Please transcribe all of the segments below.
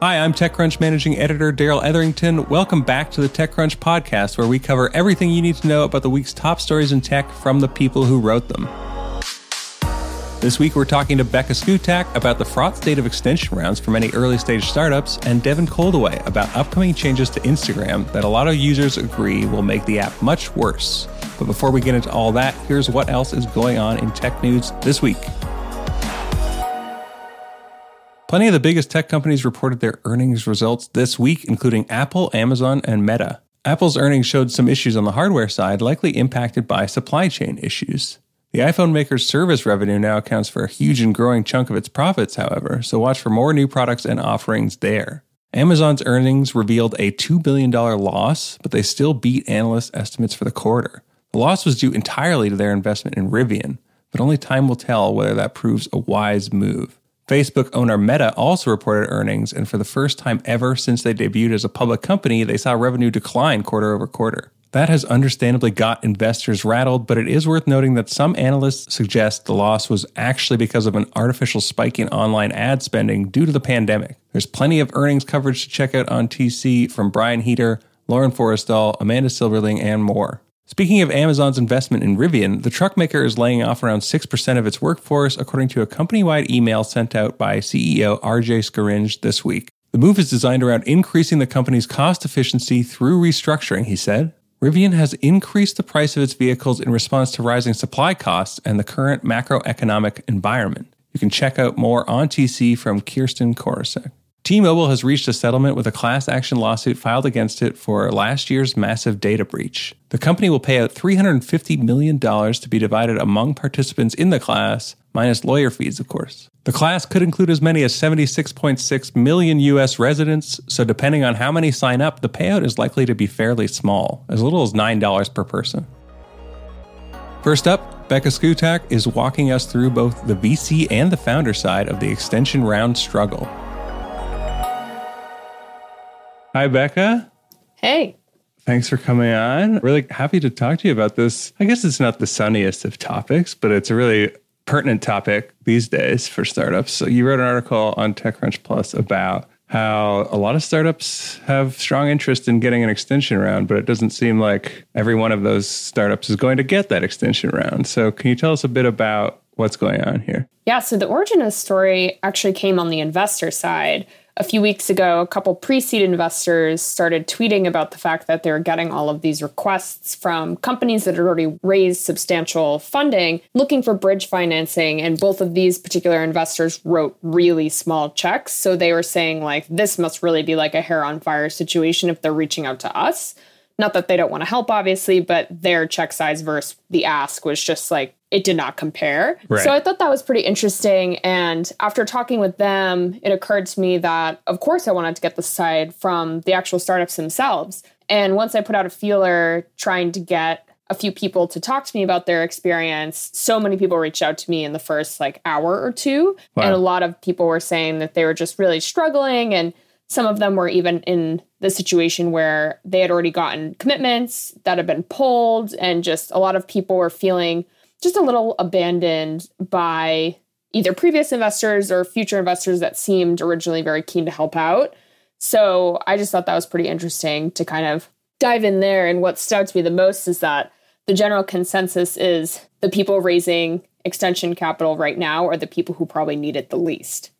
Hi, I'm TechCrunch managing editor Darrell Etherington. Welcome back to the TechCrunch podcast, where we cover everything you need to know about the week's top stories in tech from the people who wrote them. This week, we're talking to Becca Szkutak about the fraught state of extension rounds for many early stage startups, and Devin Coldewey about upcoming changes to Instagram that a lot of users agree will make the app much worse. But before we get into all that, here's what else is going on in tech news this week. Plenty of the biggest tech companies reported their earnings results this week, including Apple, Amazon, and Meta. Apple's earnings showed some issues on the hardware side, likely impacted by supply chain issues. The iPhone maker's service revenue now accounts for a huge and growing chunk of its profits, however, so watch for more new products and offerings there. Amazon's earnings revealed a $2 billion loss, but they still beat analyst estimates for the quarter. The loss was due entirely to their investment in Rivian, but only time will tell whether that proves a wise move. Facebook owner Meta also reported earnings, and for the first time ever since they debuted as a public company, they saw revenue decline quarter over quarter. That has understandably got investors rattled, but it is worth noting that some analysts suggest the loss was actually because of an artificial spike in online ad spending due to the pandemic. There's plenty of earnings coverage to check out on TC from Brian Heater, Lauren Forristal, Amanda Silverling, and more. Speaking of Amazon's investment in Rivian, the truck maker is laying off around 6% of its workforce, according to a company wide email sent out by CEO RJ Scaringe this week. The move is designed around increasing the company's cost efficiency through restructuring, he said. Rivian has increased the price of its vehicles in response to rising supply costs and the current macroeconomic environment. You can check out more on TC from Kirsten Korosec. T-Mobile has reached a settlement with a class action lawsuit filed against it for last year's massive data breach. The company will pay out $350 million to be divided among participants in the class, minus lawyer fees, of course. The class could include as many as 76.6 million US residents, so depending on how many sign up, the payout is likely to be fairly small, as little as $9 per person. First up, Becca Szkutak is walking us through both the VC and the founder side of the extension round struggle. Hi, Becca. Hey. Thanks for coming on. Really happy to talk to you about this. I guess it's not the sunniest of topics, but it's a really pertinent topic these days for startups. So, you wrote an article on TechCrunch Plus about how a lot of startups have strong interest in getting an extension round, but it doesn't seem like every one of those startups is going to get that extension round. So, can you tell us a bit about what's going on here? Yeah, so the origin of the story actually came on the investor side a few weeks ago, a couple pre seed investors started tweeting about the fact that they were getting all of these requests from companies that had already raised substantial funding looking for bridge financing. And both of these particular investors wrote really small checks. So they were saying, like, this must really be like a hair on fire situation if they're reaching out to us. Not that they don't want to help, obviously, but their check size versus the ask was just like it did not compare. Right. So I thought that was pretty interesting. And after talking with them, it occurred to me that, of course, I wanted to get the side from the actual startups themselves. And once I put out a feeler trying to get a few people to talk to me about their experience, so many people reached out to me in the first like hour or two. Wow. And a lot of people were saying that they were just really struggling. And some of them were even in the situation where they had already gotten commitments that had been pulled. And just a lot of people were feeling just a little abandoned by either previous investors or future investors that seemed originally very keen to help out. So I just thought that was pretty interesting to kind of dive in there. And what stood out to me the most is that the general consensus is the people raising extension capital right now are the people who probably need it the least.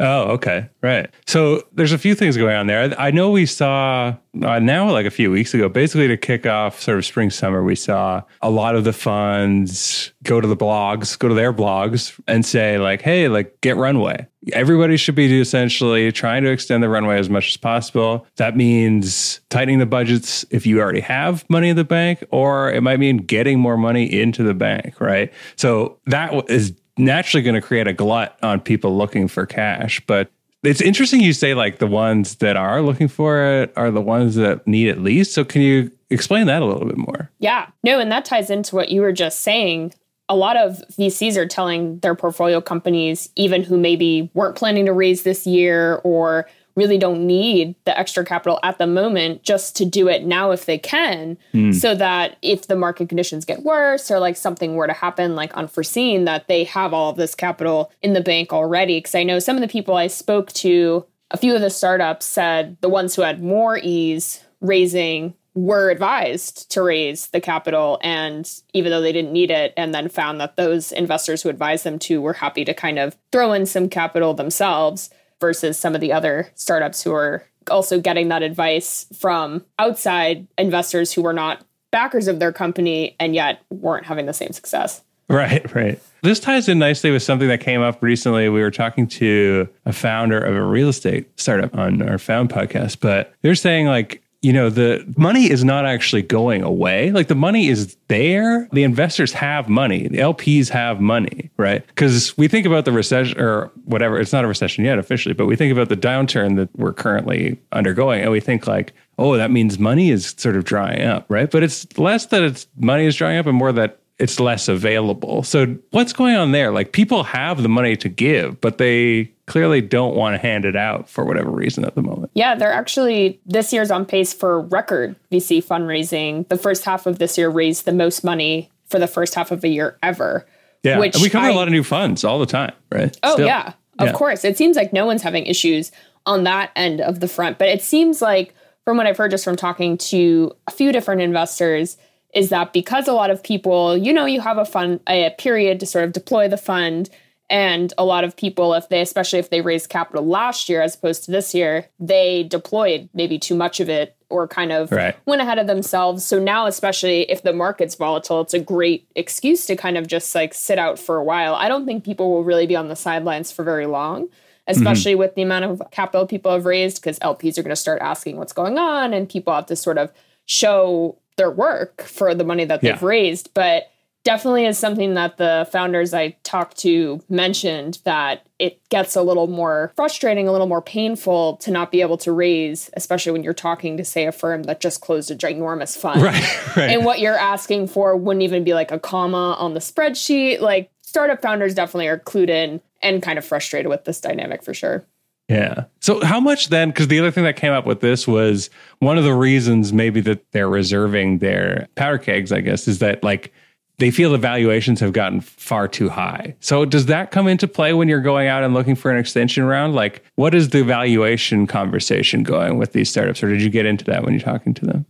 Oh, okay. Right. So there's a few things going on there. I know we saw uh, now, like a few weeks ago, basically to kick off sort of spring, summer, we saw a lot of the funds go to the blogs, go to their blogs and say, like, hey, like, get runway. Everybody should be essentially trying to extend the runway as much as possible. That means tightening the budgets if you already have money in the bank, or it might mean getting more money into the bank, right? So that is naturally going to create a glut on people looking for cash. But it's interesting you say like the ones that are looking for it are the ones that need it least. So can you explain that a little bit more? Yeah. No, and that ties into what you were just saying. A lot of VCs are telling their portfolio companies, even who maybe weren't planning to raise this year or really don't need the extra capital at the moment just to do it now if they can mm. so that if the market conditions get worse or like something were to happen like unforeseen that they have all of this capital in the bank already because i know some of the people i spoke to a few of the startups said the ones who had more ease raising were advised to raise the capital and even though they didn't need it and then found that those investors who advised them to were happy to kind of throw in some capital themselves versus some of the other startups who are also getting that advice from outside investors who were not backers of their company and yet weren't having the same success. Right, right. This ties in nicely with something that came up recently. We were talking to a founder of a real estate startup on our Found podcast, but they're saying like you know, the money is not actually going away. Like the money is there. The investors have money. The LPs have money, right? Because we think about the recession or whatever. It's not a recession yet officially, but we think about the downturn that we're currently undergoing, and we think like, oh, that means money is sort of drying up, right? But it's less that it's money is drying up, and more that it's less available. So what's going on there? Like people have the money to give, but they clearly don't want to hand it out for whatever reason at the moment. Yeah, they're actually this year's on pace for record VC fundraising. The first half of this year raised the most money for the first half of a year ever. Yeah, which and we cover I, a lot of new funds all the time, right? Oh Still. yeah, of yeah. course. It seems like no one's having issues on that end of the front, but it seems like from what I've heard just from talking to a few different investors is that because a lot of people, you know, you have a fund a period to sort of deploy the fund and a lot of people if they especially if they raised capital last year as opposed to this year, they deployed maybe too much of it or kind of right. went ahead of themselves. So now especially if the market's volatile, it's a great excuse to kind of just like sit out for a while. I don't think people will really be on the sidelines for very long especially mm-hmm. with the amount of capital people have raised because LPs are going to start asking what's going on and people have to sort of show their work for the money that they've yeah. raised. But definitely is something that the founders I talked to mentioned that it gets a little more frustrating, a little more painful to not be able to raise, especially when you're talking to, say, a firm that just closed a ginormous fund. Right, right. And what you're asking for wouldn't even be like a comma on the spreadsheet. Like startup founders definitely are clued in and kind of frustrated with this dynamic for sure. Yeah. So how much then? Because the other thing that came up with this was one of the reasons maybe that they're reserving their powder kegs, I guess, is that like they feel the valuations have gotten far too high. So does that come into play when you're going out and looking for an extension round? Like what is the valuation conversation going with these startups? Or did you get into that when you're talking to them?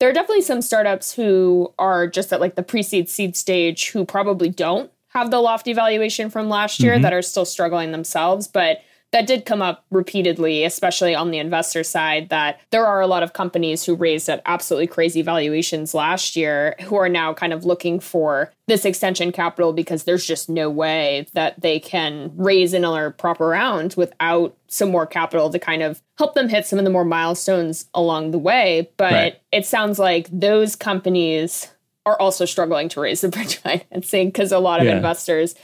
There are definitely some startups who are just at like the pre-seed seed stage who probably don't have the lofty valuation from last year mm-hmm. that are still struggling themselves. But that did come up repeatedly, especially on the investor side, that there are a lot of companies who raised at absolutely crazy valuations last year who are now kind of looking for this extension capital because there's just no way that they can raise another proper round without some more capital to kind of help them hit some of the more milestones along the way. But right. it sounds like those companies are also struggling to raise the bridge financing because a lot of yeah. investors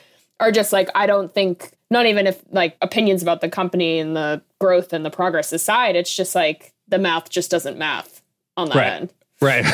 are just like, I don't think, not even if like opinions about the company and the growth and the progress aside, it's just like the math just doesn't math on that right. end. Right.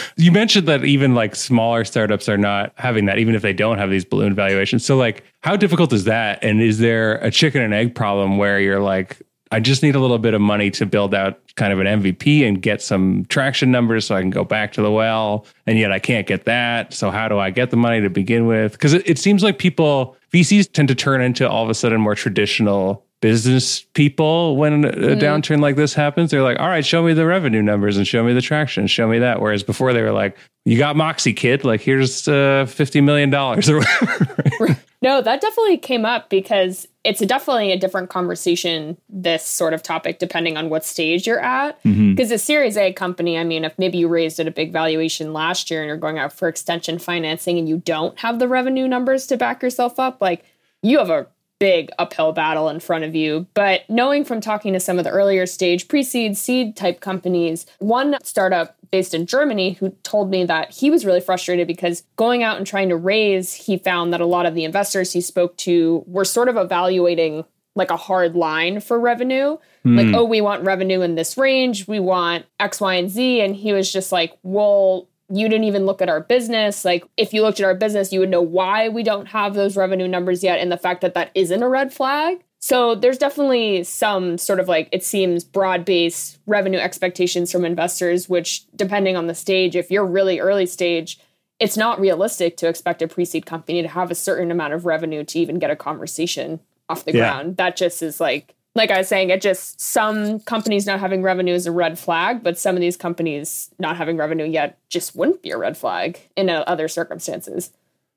you mentioned that even like smaller startups are not having that, even if they don't have these balloon valuations. So, like, how difficult is that? And is there a chicken and egg problem where you're like, I just need a little bit of money to build out kind of an MVP and get some traction numbers so I can go back to the well. And yet I can't get that. So how do I get the money to begin with? Because it, it seems like people, VCs tend to turn into all of a sudden more traditional business people when a mm. downturn like this happens. They're like, all right, show me the revenue numbers and show me the traction, show me that. Whereas before they were like, you got Moxie, kid. Like, here's uh, $50 million or whatever. No, that definitely came up because it's definitely a different conversation, this sort of topic, depending on what stage you're at. Because mm-hmm. a Series A company, I mean, if maybe you raised at a big valuation last year and you're going out for extension financing and you don't have the revenue numbers to back yourself up, like you have a big uphill battle in front of you. But knowing from talking to some of the earlier stage pre seed, seed type companies, one startup based in Germany who told me that he was really frustrated because going out and trying to raise, he found that a lot of the investors he spoke to were sort of evaluating like a hard line for revenue. Mm. Like, oh, we want revenue in this range, we want X, Y, and Z. And he was just like, well, you didn't even look at our business. Like, if you looked at our business, you would know why we don't have those revenue numbers yet. And the fact that that isn't a red flag. So there's definitely some sort of like, it seems broad based revenue expectations from investors, which, depending on the stage, if you're really early stage, it's not realistic to expect a pre seed company to have a certain amount of revenue to even get a conversation off the yeah. ground. That just is like like I was saying, it just some companies not having revenue is a red flag, but some of these companies not having revenue yet just wouldn't be a red flag in uh, other circumstances.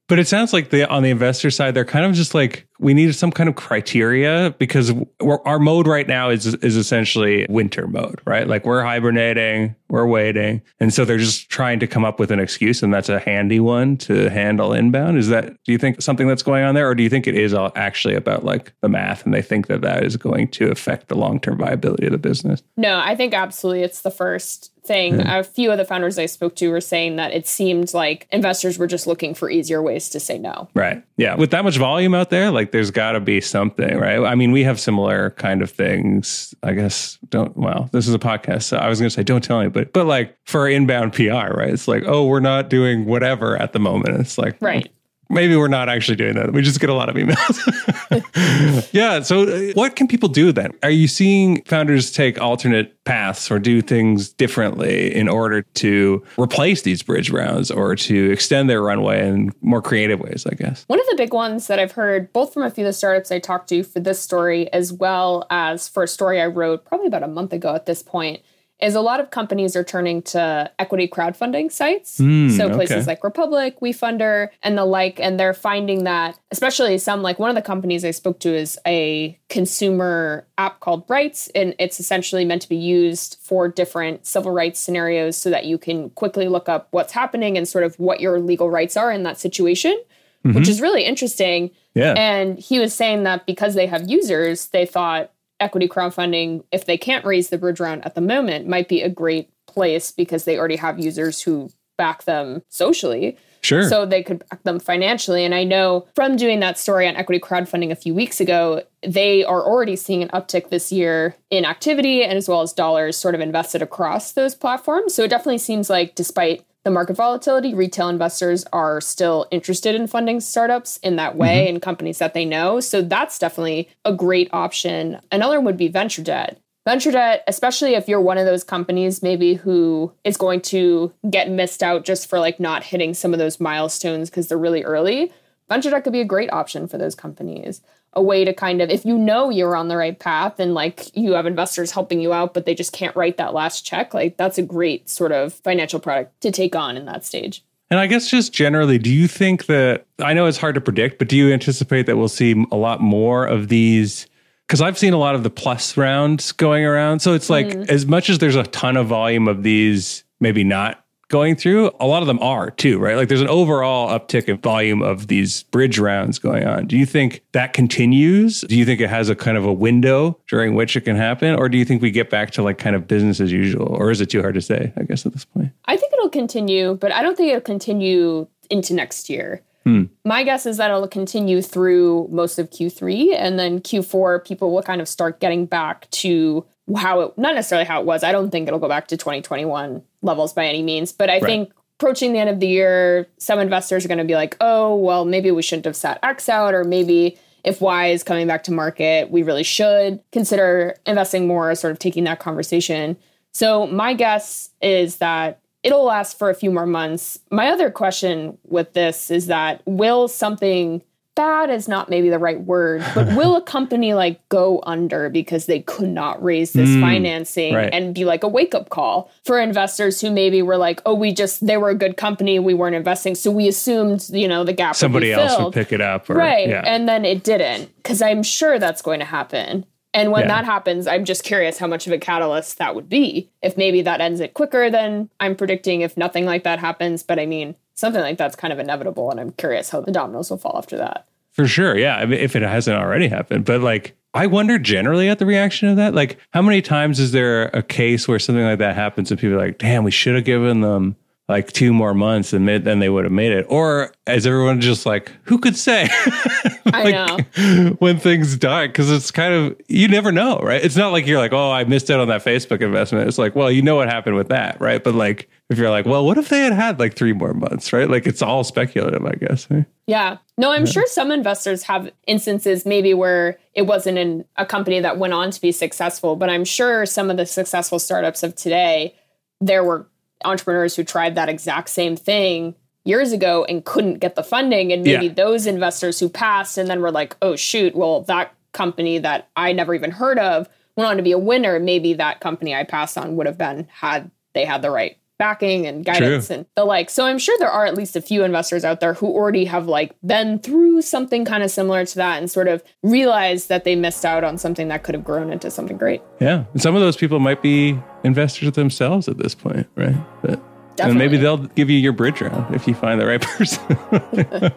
But it sounds like the on the investor side, they're kind of just like we need some kind of criteria because our mode right now is is essentially winter mode, right? Like we're hibernating, we're waiting, and so they're just trying to come up with an excuse, and that's a handy one to handle inbound. Is that do you think something that's going on there, or do you think it is all actually about like the math, and they think that that is going to affect the long term viability of the business? No, I think absolutely it's the first thing. Yeah. A few of the founders I spoke to were saying that it seemed like investors were just looking for easier ways to say no. Right. Yeah. With that much volume out there, like there's got to be something, right? I mean, we have similar kind of things. I guess don't. Well, this is a podcast, so I was going to say don't tell me, but but like for inbound PR, right? It's like oh, we're not doing whatever at the moment. It's like right maybe we're not actually doing that. We just get a lot of emails. yeah. So, uh, what can people do then? Are you seeing founders take alternate paths or do things differently in order to replace these bridge rounds or to extend their runway in more creative ways, I guess? One of the big ones that I've heard, both from a few of the startups I talked to for this story, as well as for a story I wrote probably about a month ago at this point, is a lot of companies are turning to equity crowdfunding sites. Mm, so places okay. like Republic, WeFunder, and the like. And they're finding that, especially some like one of the companies I spoke to is a consumer app called Rights. And it's essentially meant to be used for different civil rights scenarios so that you can quickly look up what's happening and sort of what your legal rights are in that situation. Mm-hmm. Which is really interesting. Yeah. And he was saying that because they have users, they thought equity crowdfunding, if they can't raise the bridge round at the moment, might be a great place because they already have users who back them socially. Sure. So they could back them financially. And I know from doing that story on equity crowdfunding a few weeks ago, they are already seeing an uptick this year in activity and as well as dollars sort of invested across those platforms. So it definitely seems like despite the market volatility, retail investors are still interested in funding startups in that way mm-hmm. and companies that they know. So that's definitely a great option. Another one would be venture debt. Venture debt, especially if you're one of those companies maybe who is going to get missed out just for like not hitting some of those milestones because they're really early, venture debt could be a great option for those companies a way to kind of if you know you're on the right path and like you have investors helping you out but they just can't write that last check like that's a great sort of financial product to take on in that stage and I guess just generally, do you think that I know it's hard to predict, but do you anticipate that we'll see a lot more of these? Because I've seen a lot of the plus rounds going around. So it's like, mm. as much as there's a ton of volume of these, maybe not going through, a lot of them are too, right? Like there's an overall uptick in volume of these bridge rounds going on. Do you think that continues? Do you think it has a kind of a window during which it can happen? Or do you think we get back to like kind of business as usual? Or is it too hard to say, I guess, at this point? I think it'll continue, but I don't think it'll continue into next year. Hmm. My guess is that it'll continue through most of Q3 and then Q4 people will kind of start getting back to how it not necessarily how it was. I don't think it'll go back to 2021 levels by any means, but I right. think approaching the end of the year, some investors are going to be like, "Oh, well, maybe we shouldn't have sat X out or maybe if Y is coming back to market, we really should consider investing more, sort of taking that conversation." So, my guess is that it'll last for a few more months. My other question with this is that will something bad is not maybe the right word, but will a company like go under because they could not raise this mm, financing right. and be like a wake up call for investors who maybe were like, oh, we just, they were a good company, we weren't investing. So we assumed, you know, the gap Somebody would else would pick it up. Or, right. Yeah. And then it didn't because I'm sure that's going to happen. And when yeah. that happens, I'm just curious how much of a catalyst that would be. If maybe that ends it quicker than I'm predicting, if nothing like that happens. But I mean, something like that's kind of inevitable. And I'm curious how the dominoes will fall after that. For sure. Yeah. I mean, if it hasn't already happened. But like, I wonder generally at the reaction of that. Like, how many times is there a case where something like that happens and people are like, damn, we should have given them like two more months and then they would have made it? Or is everyone just like, who could say? like, I know. When things die, because it's kind of, you never know, right? It's not like you're like, oh, I missed out on that Facebook investment. It's like, well, you know what happened with that, right? But like, if you're like, well, what if they had had like three more months, right? Like it's all speculative, I guess. Right? Yeah. No, I'm yeah. sure some investors have instances maybe where it wasn't in a company that went on to be successful, but I'm sure some of the successful startups of today, there were entrepreneurs who tried that exact same thing years ago and couldn't get the funding. And maybe yeah. those investors who passed and then were like, oh, shoot, well, that company that I never even heard of went on to be a winner, maybe that company I passed on would have been had they had the right backing and guidance True. and the like. So I'm sure there are at least a few investors out there who already have like been through something kind of similar to that and sort of realized that they missed out on something that could have grown into something great. Yeah. And some of those people might be investors themselves at this point, right? But Definitely. And maybe they'll give you your bridge round if you find the right person.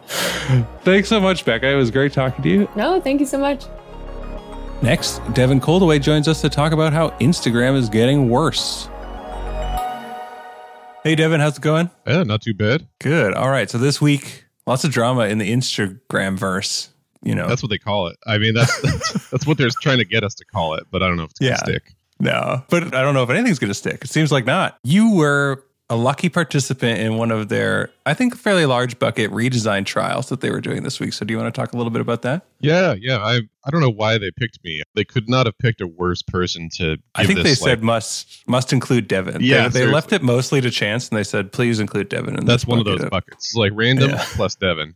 Thanks so much, Becca. It was great talking to you. No, thank you so much. Next, Devin Coldewey joins us to talk about how Instagram is getting worse. Hey, Devin, how's it going? Yeah, not too bad. Good. All right. So this week, lots of drama in the Instagram verse. You know, that's what they call it. I mean, that's that's, that's what they're trying to get us to call it, but I don't know if it's gonna yeah. stick. No, but I don't know if anything's going to stick. It seems like not. You were a lucky participant in one of their, I think, fairly large bucket redesign trials that they were doing this week. So, do you want to talk a little bit about that? Yeah, yeah. I I don't know why they picked me. They could not have picked a worse person to. I think this, they like, said must must include Devin. Yeah, they, they left it mostly to chance, and they said please include Devin. And that's one of those buckets, it's like random yeah. plus Devin.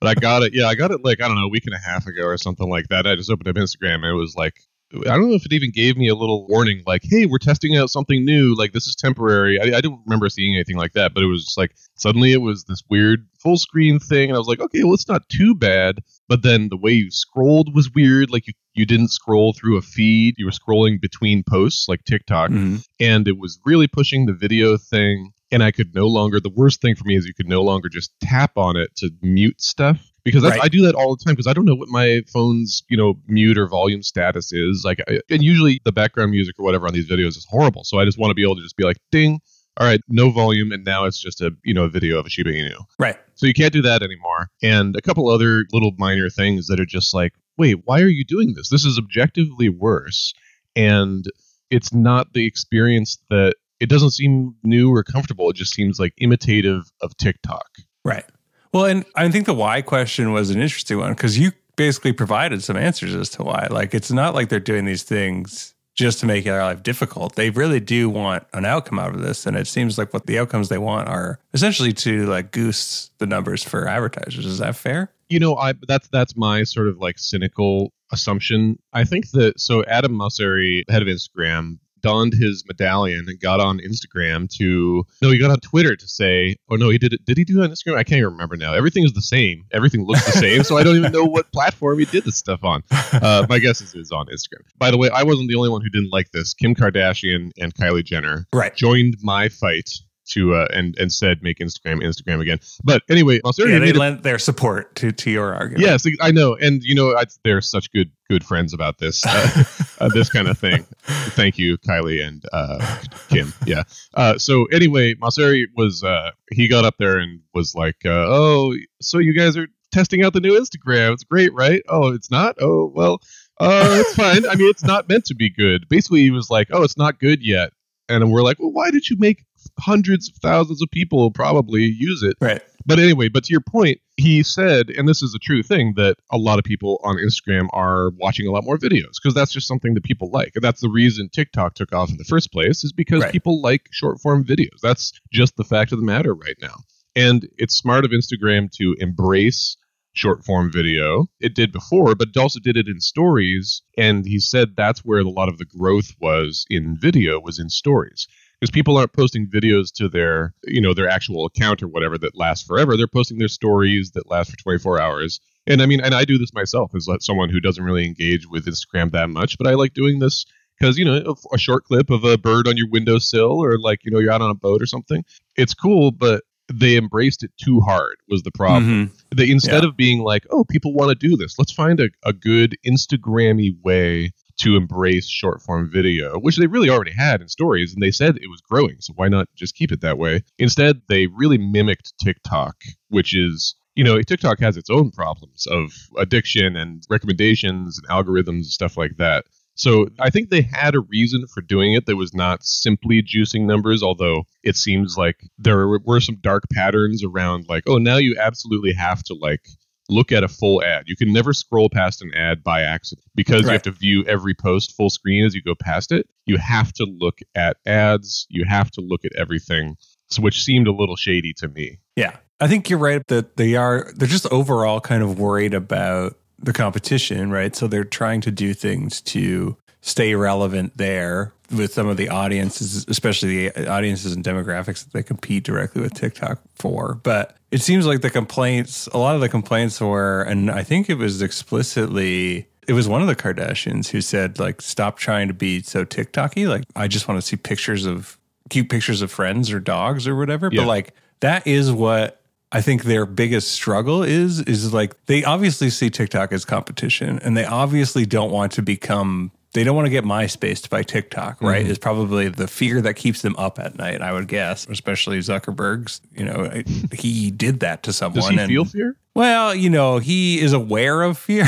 But I got it. Yeah, I got it like I don't know a week and a half ago or something like that. I just opened up Instagram and it was like I don't know if it even gave me a little warning, like, "Hey, we're testing out something new. Like, this is temporary." I, I don't remember seeing anything like that, but it was just like suddenly it was this weird full screen thing, and I was like, "Okay, well, it's not too bad." But then the way you scrolled was weird. Like, you you didn't scroll through a feed; you were scrolling between posts, like TikTok, mm-hmm. and it was really pushing the video thing. And I could no longer. The worst thing for me is you could no longer just tap on it to mute stuff because right. I do that all the time because I don't know what my phone's you know mute or volume status is. Like, I, and usually the background music or whatever on these videos is horrible. So I just want to be able to just be like, ding, all right, no volume, and now it's just a you know a video of a Shiba Inu. Right. So you can't do that anymore. And a couple other little minor things that are just like, wait, why are you doing this? This is objectively worse, and it's not the experience that it doesn't seem new or comfortable. It just seems like imitative of TikTok. Right. Well, and I think the why question was an interesting one because you basically provided some answers as to why. Like, it's not like they're doing these things just to make our life difficult. They really do want an outcome out of this. And it seems like what the outcomes they want are essentially to like goose the numbers for advertisers. Is that fair? You know, I that's that's my sort of like cynical assumption. I think that so Adam Mosseri, head of Instagram, donned his medallion and got on Instagram to no, he got on Twitter to say, oh no, he did it. Did he do it on Instagram? I can't even remember now. Everything is the same. Everything looks the same. so I don't even know what platform he did this stuff on. Uh, my guess is it's on Instagram. By the way, I wasn't the only one who didn't like this. Kim Kardashian and Kylie Jenner right. joined my fight to uh, and and said make Instagram Instagram again. But anyway, yeah, they lent their support to to your argument. Yes, I know, and you know I, they're such good good friends about this uh, uh, this kind of thing. Thank you, Kylie and uh, Kim. Yeah. Uh, so anyway, Mosseri was uh, he got up there and was like, "Oh, so you guys are testing out the new Instagram? It's great, right? Oh, it's not. Oh, well." Uh, it's fine. I mean, it's not meant to be good. Basically, he was like, "Oh, it's not good yet," and we're like, "Well, why did you make hundreds of thousands of people probably use it. Right. But anyway, but to your point, he said, and this is a true thing, that a lot of people on Instagram are watching a lot more videos because that's just something that people like. And that's the reason TikTok took off in the first place, is because right. people like short form videos. That's just the fact of the matter right now. And it's smart of Instagram to embrace short form video. It did before, but it also did it in stories. And he said that's where a lot of the growth was in video, was in stories because people aren't posting videos to their you know their actual account or whatever that lasts forever. They're posting their stories that last for 24 hours. And i mean and i do this myself as someone who doesn't really engage with instagram that much but i like doing this because you know a, a short clip of a bird on your windowsill or like you know you're out on a boat or something. It's cool but they embraced it too hard was the problem. Mm-hmm. they instead yeah. of being like oh people want to do this. Let's find a, a good instagrammy way to embrace short form video, which they really already had in stories, and they said it was growing. So why not just keep it that way? Instead, they really mimicked TikTok, which is you know, TikTok has its own problems of addiction and recommendations and algorithms and stuff like that. So I think they had a reason for doing it that was not simply juicing numbers, although it seems like there were some dark patterns around like, oh, now you absolutely have to like look at a full ad. You can never scroll past an ad by accident because right. you have to view every post full screen as you go past it. You have to look at ads. You have to look at everything, which seemed a little shady to me. Yeah. I think you're right that they are, they're just overall kind of worried about the competition, right? So they're trying to do things to stay relevant there with some of the audiences, especially the audiences and demographics that they compete directly with TikTok for. But it seems like the complaints, a lot of the complaints were, and I think it was explicitly, it was one of the Kardashians who said, like, stop trying to be so TikToky. Like, I just want to see pictures of cute pictures of friends or dogs or whatever. Yeah. But like, that is what I think their biggest struggle is is like they obviously see TikTok as competition and they obviously don't want to become they don't want to get MySpace by TikTok, right? Mm-hmm. Is probably the fear that keeps them up at night, I would guess, especially Zuckerberg's. You know, he did that to someone. Does he and, feel fear? Well, you know, he is aware of fear.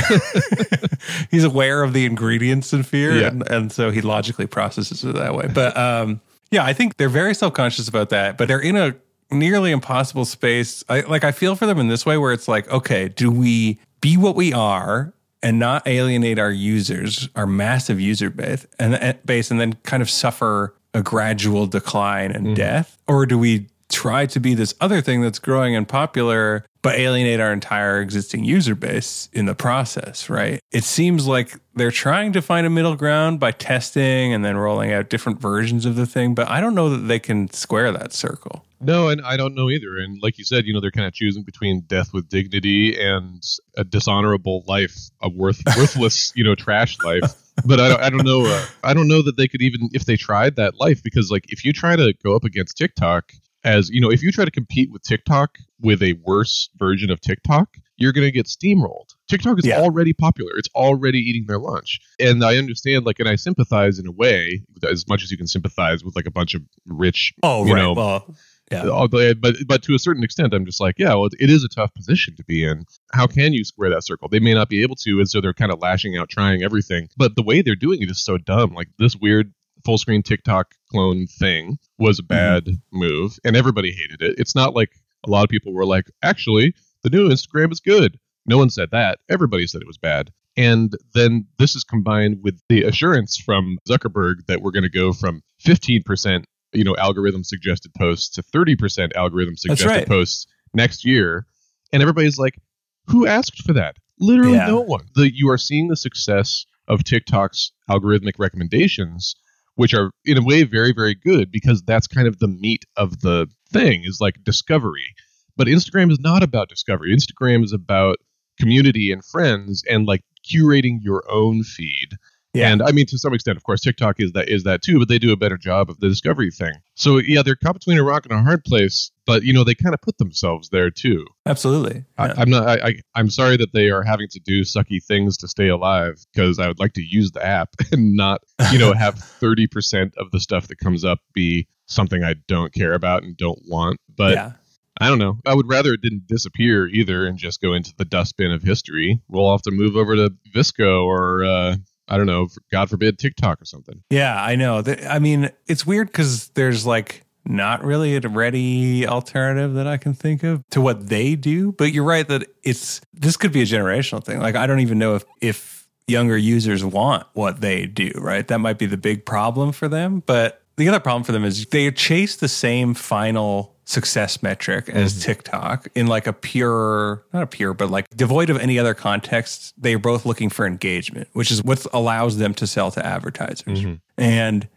He's aware of the ingredients in fear, yeah. and, and so he logically processes it that way. But um, yeah, I think they're very self conscious about that, but they're in a nearly impossible space. I like I feel for them in this way where it's like, okay, do we be what we are and not alienate our users, our massive user base, and base, and then kind of suffer a gradual decline and mm. death, or do we try to be this other thing that's growing and popular, but alienate our entire existing user base in the process, right? It seems like they're trying to find a middle ground by testing and then rolling out different versions of the thing, but I don't know that they can square that circle. No, and I don't know either. And like you said, you know, they're kind of choosing between death with dignity and a dishonorable life, a worth worthless, you know, trash life. But I don't, I don't know. Uh, I don't know that they could even if they tried that life because like if you try to go up against TikTok as you know, if you try to compete with TikTok with a worse version of TikTok, you're going to get steamrolled. TikTok is yeah. already popular. It's already eating their lunch. And I understand, like, and I sympathize in a way, as much as you can sympathize with like a bunch of rich, oh, you right. know, well, yeah. Uh, but but to a certain extent, I'm just like, yeah, well, it is a tough position to be in. How can you square that circle? They may not be able to, and so they're kind of lashing out, trying everything. But the way they're doing it is so dumb. Like this weird full screen TikTok clone thing was a mm-hmm. bad mm-hmm. move, and everybody hated it. It's not like a lot of people were like, actually, the new Instagram is good. No one said that. Everybody said it was bad. And then this is combined with the assurance from Zuckerberg that we're going to go from 15% you know algorithm suggested posts to 30% algorithm suggested right. posts next year and everybody's like who asked for that literally yeah. no one the, you are seeing the success of tiktok's algorithmic recommendations which are in a way very very good because that's kind of the meat of the thing is like discovery. But instagram is not about discovery. Instagram is about community and friends and like curating your own feed yeah. And I mean, to some extent, of course, TikTok is that is that too, but they do a better job of the discovery thing. So yeah, they're caught between a rock and a hard place, but you know, they kind of put themselves there too. Absolutely. Yeah. I, am not. I, I I'm sorry that they are having to do sucky things to stay alive because I would like to use the app and not, you know, have 30 percent of the stuff that comes up be something I don't care about and don't want. But yeah. I don't know. I would rather it didn't disappear either and just go into the dustbin of history. We'll have to move over to VSCO or uh, I don't know, God forbid, TikTok or something. Yeah, I know. I mean, it's weird because there's like not really a ready alternative that I can think of to what they do. But you're right that it's this could be a generational thing. Like I don't even know if if younger users want what they do. Right, that might be the big problem for them. But the other problem for them is they chase the same final success metric as mm-hmm. TikTok in like a pure, not a pure, but like devoid of any other context. They're both looking for engagement, which is what allows them to sell to advertisers. Mm-hmm. And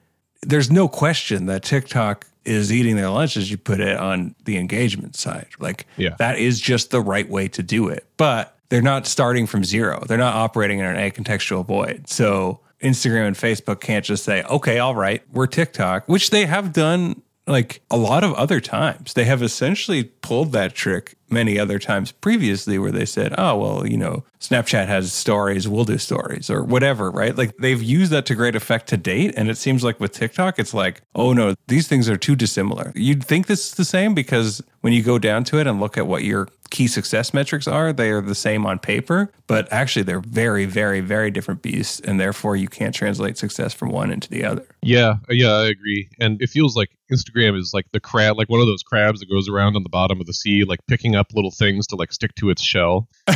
there's no question that TikTok is eating their lunch, as you put it, on the engagement side. Like yeah. that is just the right way to do it. But they're not starting from zero. They're not operating in an acontextual void. So Instagram and Facebook can't just say, okay, all right, we're TikTok, which they have done like a lot of other times. They have essentially pulled that trick many other times previously where they said, oh, well, you know, Snapchat has stories, we'll do stories or whatever, right? Like they've used that to great effect to date. And it seems like with TikTok, it's like, oh no, these things are too dissimilar. You'd think this is the same because when you go down to it and look at what your key success metrics are, they are the same on paper, but actually they're very, very, very different beasts. And therefore you can't translate success from one into the other. Yeah. Yeah, I agree. And it feels like Instagram is like the crab, like one of those crabs that goes around on the bottom of the sea, like picking up little things to like stick to its shell. and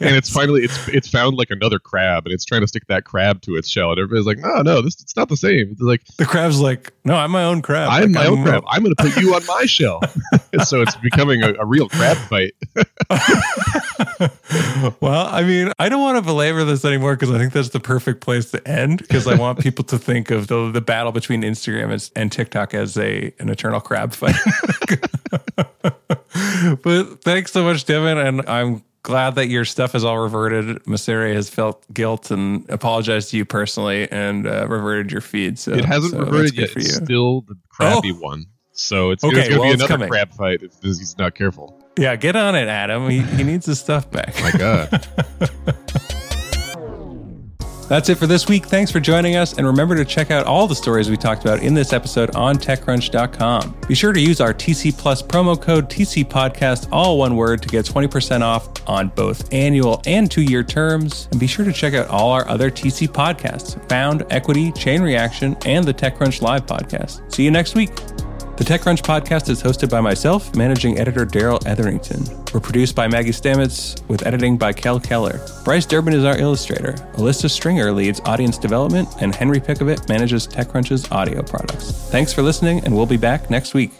it's finally it's it's found like another crab and it's trying to stick that crab to its shell and everybody's like, no, no, this it's not the same. It's like the crab's like, no, I'm my own crab. I'm like, my own crab. I'm going to put you on my shell. so it's becoming a, a real crab fight. well, I mean, I don't want to belabor this anymore because I think that's the perfect place to end. Because I want people to think of the, the battle between Instagram and, and TikTok as a an eternal crab fight. but thanks so much, Devin, and I'm glad that your stuff has all reverted. Mosseri has felt guilt and apologized to you personally and uh, reverted your feed. So it hasn't so reverted yet. It's still the crappy oh. one. So it's, okay, it's going to well, be another coming. crab fight if he's not careful. Yeah, get on it, Adam. He, he needs his stuff back. My God. That's it for this week. Thanks for joining us. And remember to check out all the stories we talked about in this episode on TechCrunch.com. Be sure to use our TC Plus promo code TC Podcast, all one word, to get 20% off on both annual and two year terms. And be sure to check out all our other TC podcasts Found, Equity, Chain Reaction, and the TechCrunch Live podcast. See you next week. The TechCrunch podcast is hosted by myself, managing editor Darrell Etherington. We're produced by Maggie Stamets with editing by Kel Keller. Bryce Durbin is our illustrator. Alyssa Stringer leads audience development, and Henry Pickavet manages TechCrunch's audio products. Thanks for listening, and we'll be back next week.